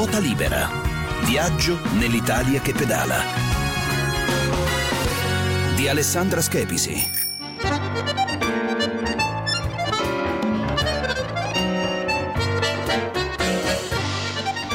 Ruota libera. Viaggio nell'Italia che pedala. Di Alessandra Schepisi.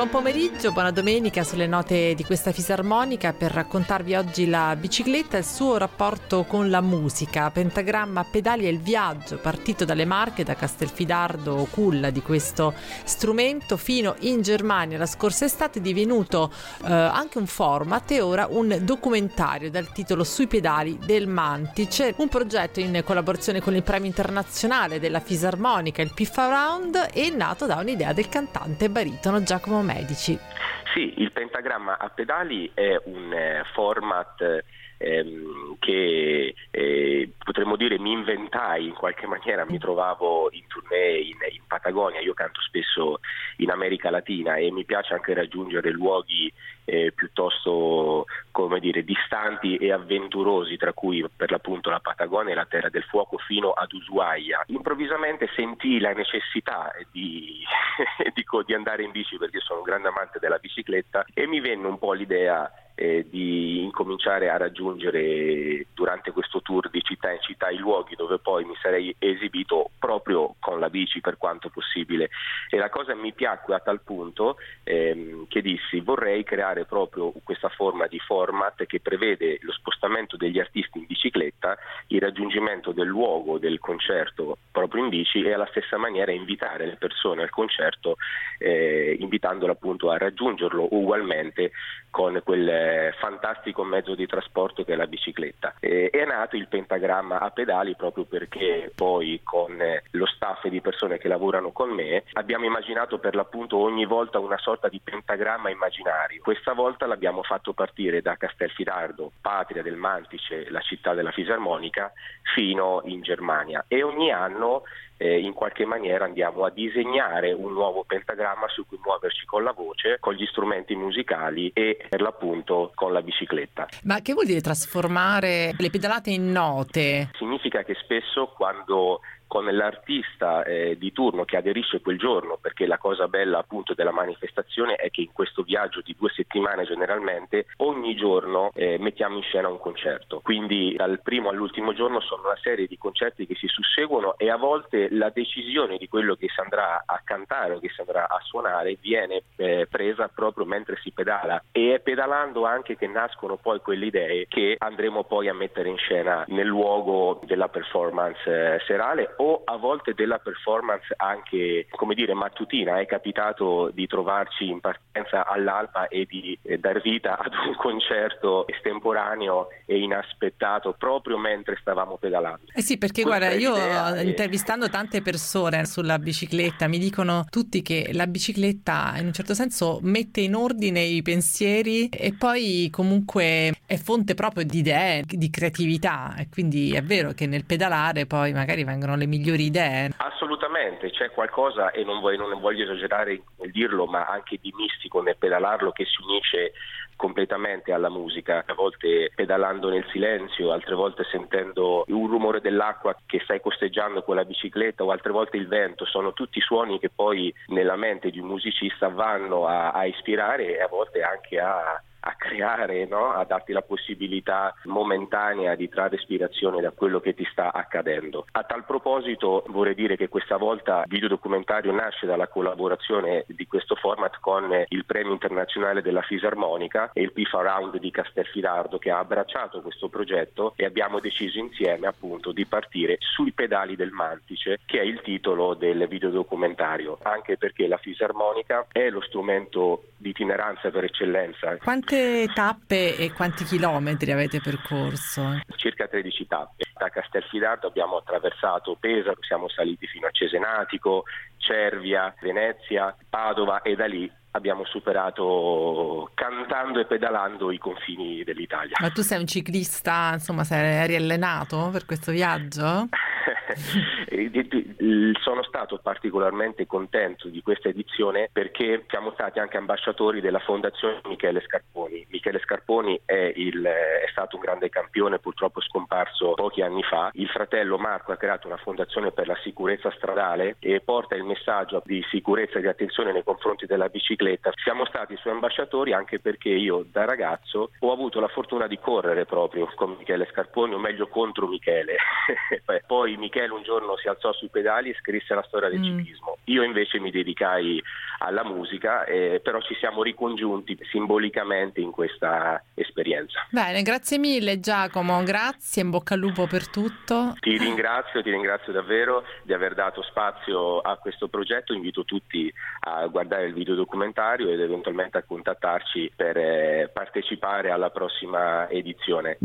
Buon pomeriggio, buona domenica sulle note di questa fisarmonica per raccontarvi oggi la bicicletta e il suo rapporto con la musica. Pentagramma pedali e il viaggio, partito dalle Marche, da Castelfidardo, culla di questo strumento, fino in Germania la scorsa estate è divenuto eh, anche un format e ora un documentario dal titolo Sui pedali del Mantice, un progetto in collaborazione con il premio internazionale della fisarmonica, il PIFA Round, e nato da un'idea del cantante baritono Giacomo medici. Sì, il pentagramma a pedali è un eh, format ehm, che potremmo dire mi inventai in qualche maniera, mi trovavo in tournée in, in, Patagonia, io canto spesso in America Latina e mi piace anche raggiungere luoghi eh, piuttosto dire, distanti e avventurosi, tra cui per l'appunto la Patagonia e la Terra del Fuoco fino ad Ushuaia. Improvvisamente sentii la necessità di, di, di andare in bici perché sono un grande amante della bicicletta e mi venne un po' l'idea eh, di incominciare a raggiungere durante questo tour di città in città i luoghi dove poi mi sarei esibito proprio con la bici per quanto possibile. E la cosa mi piacque a tal punto ehm, che dissi vorrei creare proprio questa forma di format che prevede lo spostamento degli artisti in bicicletta, il raggiungimento del luogo del concerto proprio in bici e alla stessa maniera invitare le persone al concerto eh, invitandole appunto a raggiungerlo ugualmente con quel fantastico mezzo di trasporto che è la bicicletta. E, è nato il pentagramma a pedali proprio perché poi con eh, lo staff di persone che lavorano con me abbiamo immaginato per l'appunto ogni volta una sorta di pentagramma immaginario. Questa volta l'abbiamo fatto partire da Castelfidardo, patria del Mantice, la città della fisarmonica, fino in Germania e ogni anno eh, in qualche maniera andiamo a disegnare un nuovo pentagramma su cui muoverci con la voce, con gli strumenti musicali e per l'appunto con la bicicletta. Ma che vuol dire trasformare le pedalate in note? Significa che spesso quando con l'artista eh, di turno che aderisce quel giorno, perché la cosa bella appunto della manifestazione è che in questo viaggio di due settimane generalmente ogni giorno eh, mettiamo in scena un concerto, quindi dal primo all'ultimo giorno sono una serie di concerti che si susseguono e a volte la decisione di quello che si andrà a cantare o che si andrà a suonare viene eh, presa proprio mentre si pedala. E è pedalando anche che nascono poi quelle idee che andremo poi a mettere in scena nel luogo della performance eh, serale o a volte della performance anche come dire mattutina. È capitato di trovarci in partenza all'alba e di eh, dar vita ad un concerto estemporaneo e inaspettato proprio mentre stavamo pedalando. Eh sì, perché Questa guarda, io idea, intervistando tante persone sulla bicicletta mi dicono tutti che la bicicletta in un certo senso mette in ordine i pensieri e poi comunque è fonte proprio di idee, di creatività e quindi è vero che nel pedalare poi magari vengono le migliori idee. Assolutamente, c'è qualcosa, e non voglio, non voglio esagerare nel dirlo, ma anche di mistico nel pedalarlo che si unisce completamente alla musica, a volte pedalando nel silenzio, altre volte sentendo un rumore dell'acqua che stai costeggiando con la bicicletta o altre volte il vento, sono tutti suoni che poi nella mente di un musicista vanno a, a ispirare e a volte anche a a creare, no? a darti la possibilità momentanea di trarre ispirazione da quello che ti sta accadendo. A tal proposito vorrei dire che questa volta il videodocumentario nasce dalla collaborazione di questo format con il Premio Internazionale della Fisarmonica e il PIFA Round di Castelfidardo che ha abbracciato questo progetto e abbiamo deciso insieme appunto di partire sui pedali del Mantice che è il titolo del videodocumentario anche perché la fisarmonica è lo strumento di itineranza per eccellenza. Quanti quante tappe e quanti chilometri avete percorso? Circa 13 tappe. Da Castelfidardo abbiamo attraversato Pesaro, siamo saliti fino a Cesenatico, Cervia, Venezia, Padova e da lì abbiamo superato cantando e pedalando i confini dell'Italia. Ma tu sei un ciclista, insomma, sei riallenato per questo viaggio? Sono stato particolarmente contento di questa edizione perché siamo stati anche ambasciatori della Fondazione Michele Scarponi. Michele Scarponi è, il, è stato un grande campione, purtroppo scomparso pochi anni fa. Il fratello Marco ha creato una fondazione per la sicurezza stradale e porta il messaggio di sicurezza e di attenzione nei confronti della bicicletta. Siamo stati suoi ambasciatori anche perché io da ragazzo ho avuto la fortuna di correre proprio con Michele Scarponi, o meglio contro Michele. Poi Michele un giorno si alzò sui pedali e scrisse la storia del mm. ciclismo. Io invece mi dedicai alla musica, eh, però ci siamo ricongiunti simbolicamente in questa esperienza. Bene, grazie mille Giacomo, grazie, in bocca al lupo per tutto. Ti ringrazio, ti ringrazio davvero di aver dato spazio a questo progetto, invito tutti a guardare il videodocumentario ed eventualmente a contattarci per eh, partecipare alla prossima edizione.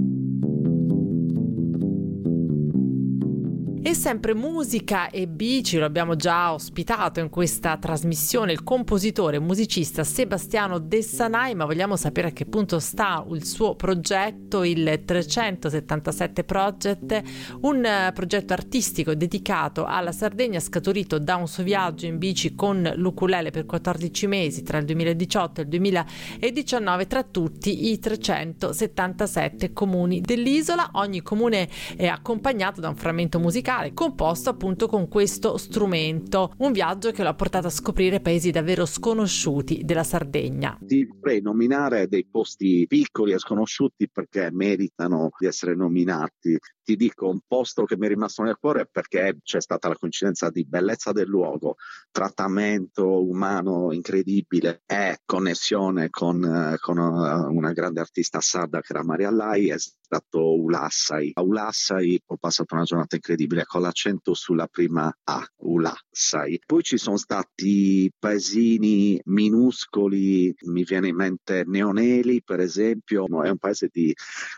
E sempre musica e bici, lo abbiamo già ospitato in questa trasmissione, il compositore e musicista Sebastiano Dessanai, ma vogliamo sapere a che punto sta il suo progetto, il 377 Project, un eh, progetto artistico dedicato alla Sardegna scaturito da un suo viaggio in bici con l'ukulele per 14 mesi tra il 2018 e il 2019 tra tutti i 377 comuni dell'isola. Ogni comune è accompagnato da un frammento musicale musicale composto appunto con questo strumento, un viaggio che lo ha portato a scoprire paesi davvero sconosciuti della Sardegna. Ti vorrei nominare dei posti piccoli e sconosciuti perché meritano di essere nominati ti dico un posto che mi è rimasto nel cuore perché c'è stata la coincidenza di bellezza del luogo, trattamento umano incredibile e connessione con, eh, con eh, una grande artista sarda che era Maria Lai, è stato Ulassai. A Ulassai ho passato una giornata incredibile con l'accento sulla prima A, Ulassai. Poi ci sono stati paesini minuscoli, mi viene in mente Neoneli per esempio, è un paese di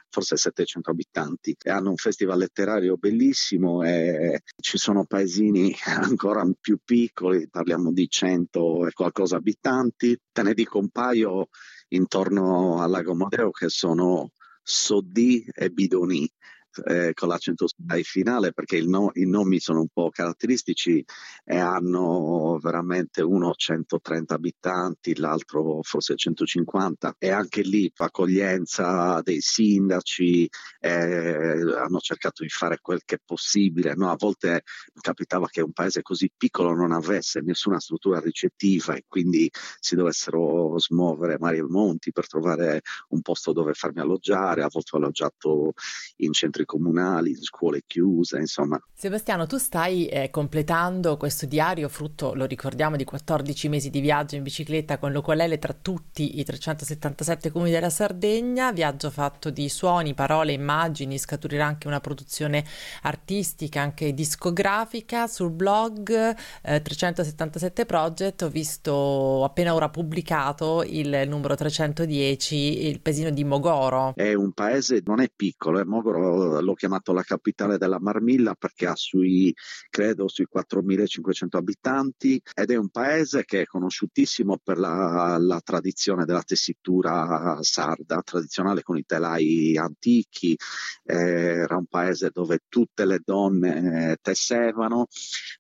forse 700 abitanti e hanno un festival festival letterario bellissimo e ci sono paesini ancora più piccoli, parliamo di 100 e qualcosa abitanti. Te ne dico un paio intorno al lago Modeo che sono Sodì e Bidoni eh, con l'accento ai finale perché no, i nomi sono un po' caratteristici e hanno veramente uno 130 abitanti, l'altro forse 150 e anche lì accoglienza dei sindaci, eh, hanno cercato di fare quel che è possibile. No? A volte capitava che un paese così piccolo non avesse nessuna struttura ricettiva e quindi si dovessero smuovere mari e monti per trovare un posto dove farmi alloggiare. A volte ho alloggiato in centri comunali, scuole chiuse, insomma. Sebastiano, tu stai eh, completando questo diario frutto, lo ricordiamo, di 14 mesi di viaggio in bicicletta con l'Ocolele tra tutti i 377 comuni della Sardegna, viaggio fatto di suoni, parole, immagini, scaturirà anche una produzione artistica, anche discografica sul blog eh, 377 Project, ho visto appena ora pubblicato il numero 310, il paesino di Mogoro. È un paese, non è piccolo, è Mogoro l'ho chiamato la capitale della Marmilla perché ha sui, credo, sui 4.500 abitanti ed è un paese che è conosciutissimo per la, la tradizione della tessitura sarda, tradizionale con i telai antichi, eh, era un paese dove tutte le donne eh, tessevano,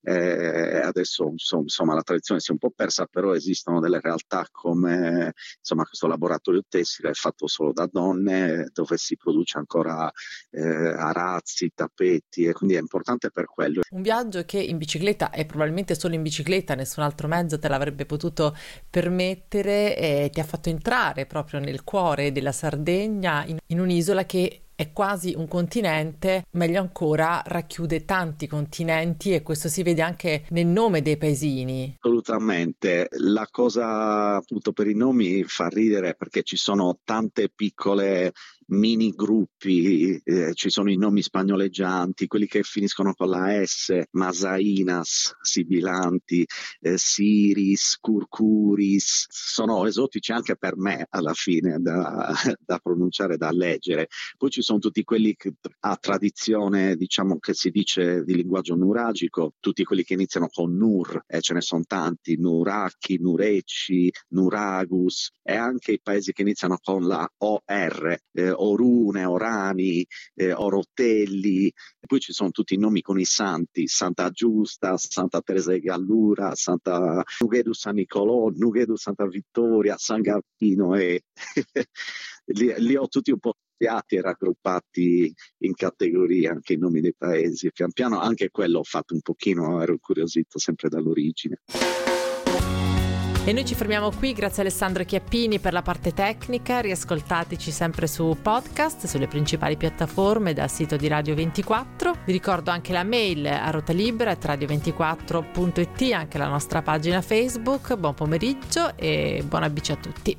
eh, adesso insomma la tradizione si è un po' persa, però esistono delle realtà come insomma, questo laboratorio tessile fatto solo da donne dove si produce ancora eh, arazzi, tappeti e quindi è importante per quello. Un viaggio che in bicicletta e probabilmente solo in bicicletta, nessun altro mezzo te l'avrebbe potuto permettere e ti ha fatto entrare proprio nel cuore della Sardegna in, in un'isola che è quasi un continente, meglio ancora racchiude tanti continenti e questo si vede anche nel nome dei paesini. Assolutamente, la cosa appunto per i nomi fa ridere perché ci sono tante piccole mini gruppi, eh, ci sono i nomi spagnoleggianti, quelli che finiscono con la S, Masainas, sibilanti, eh, Siris, Curcuris, sono esotici anche per me alla fine da, da pronunciare, da leggere. Poi ci sono tutti quelli che a tradizione, diciamo che si dice di linguaggio nuragico, tutti quelli che iniziano con Nur, e eh, ce ne sono tanti, Nuracchi, Nurecci, Nuragus, e anche i paesi che iniziano con la OR, eh, Orune, Orani, eh, Orotelli, poi ci sono tutti i nomi con i santi, Santa Giusta, Santa Teresa di Gallura, Santa Nughedu San Nicolò, Nughedu Santa Vittoria, San Gavino e li, li ho tutti un po' e raggruppati in categorie anche i nomi dei paesi. Pian piano anche quello ho fatto un pochino, ero incuriosito sempre dall'origine. E noi ci fermiamo qui, grazie Alessandro Chiappini per la parte tecnica, riascoltateci sempre su podcast, sulle principali piattaforme dal sito di Radio 24. Vi ricordo anche la mail a rotalibera.radio24.it, anche la nostra pagina Facebook. Buon pomeriggio e buona bici a tutti.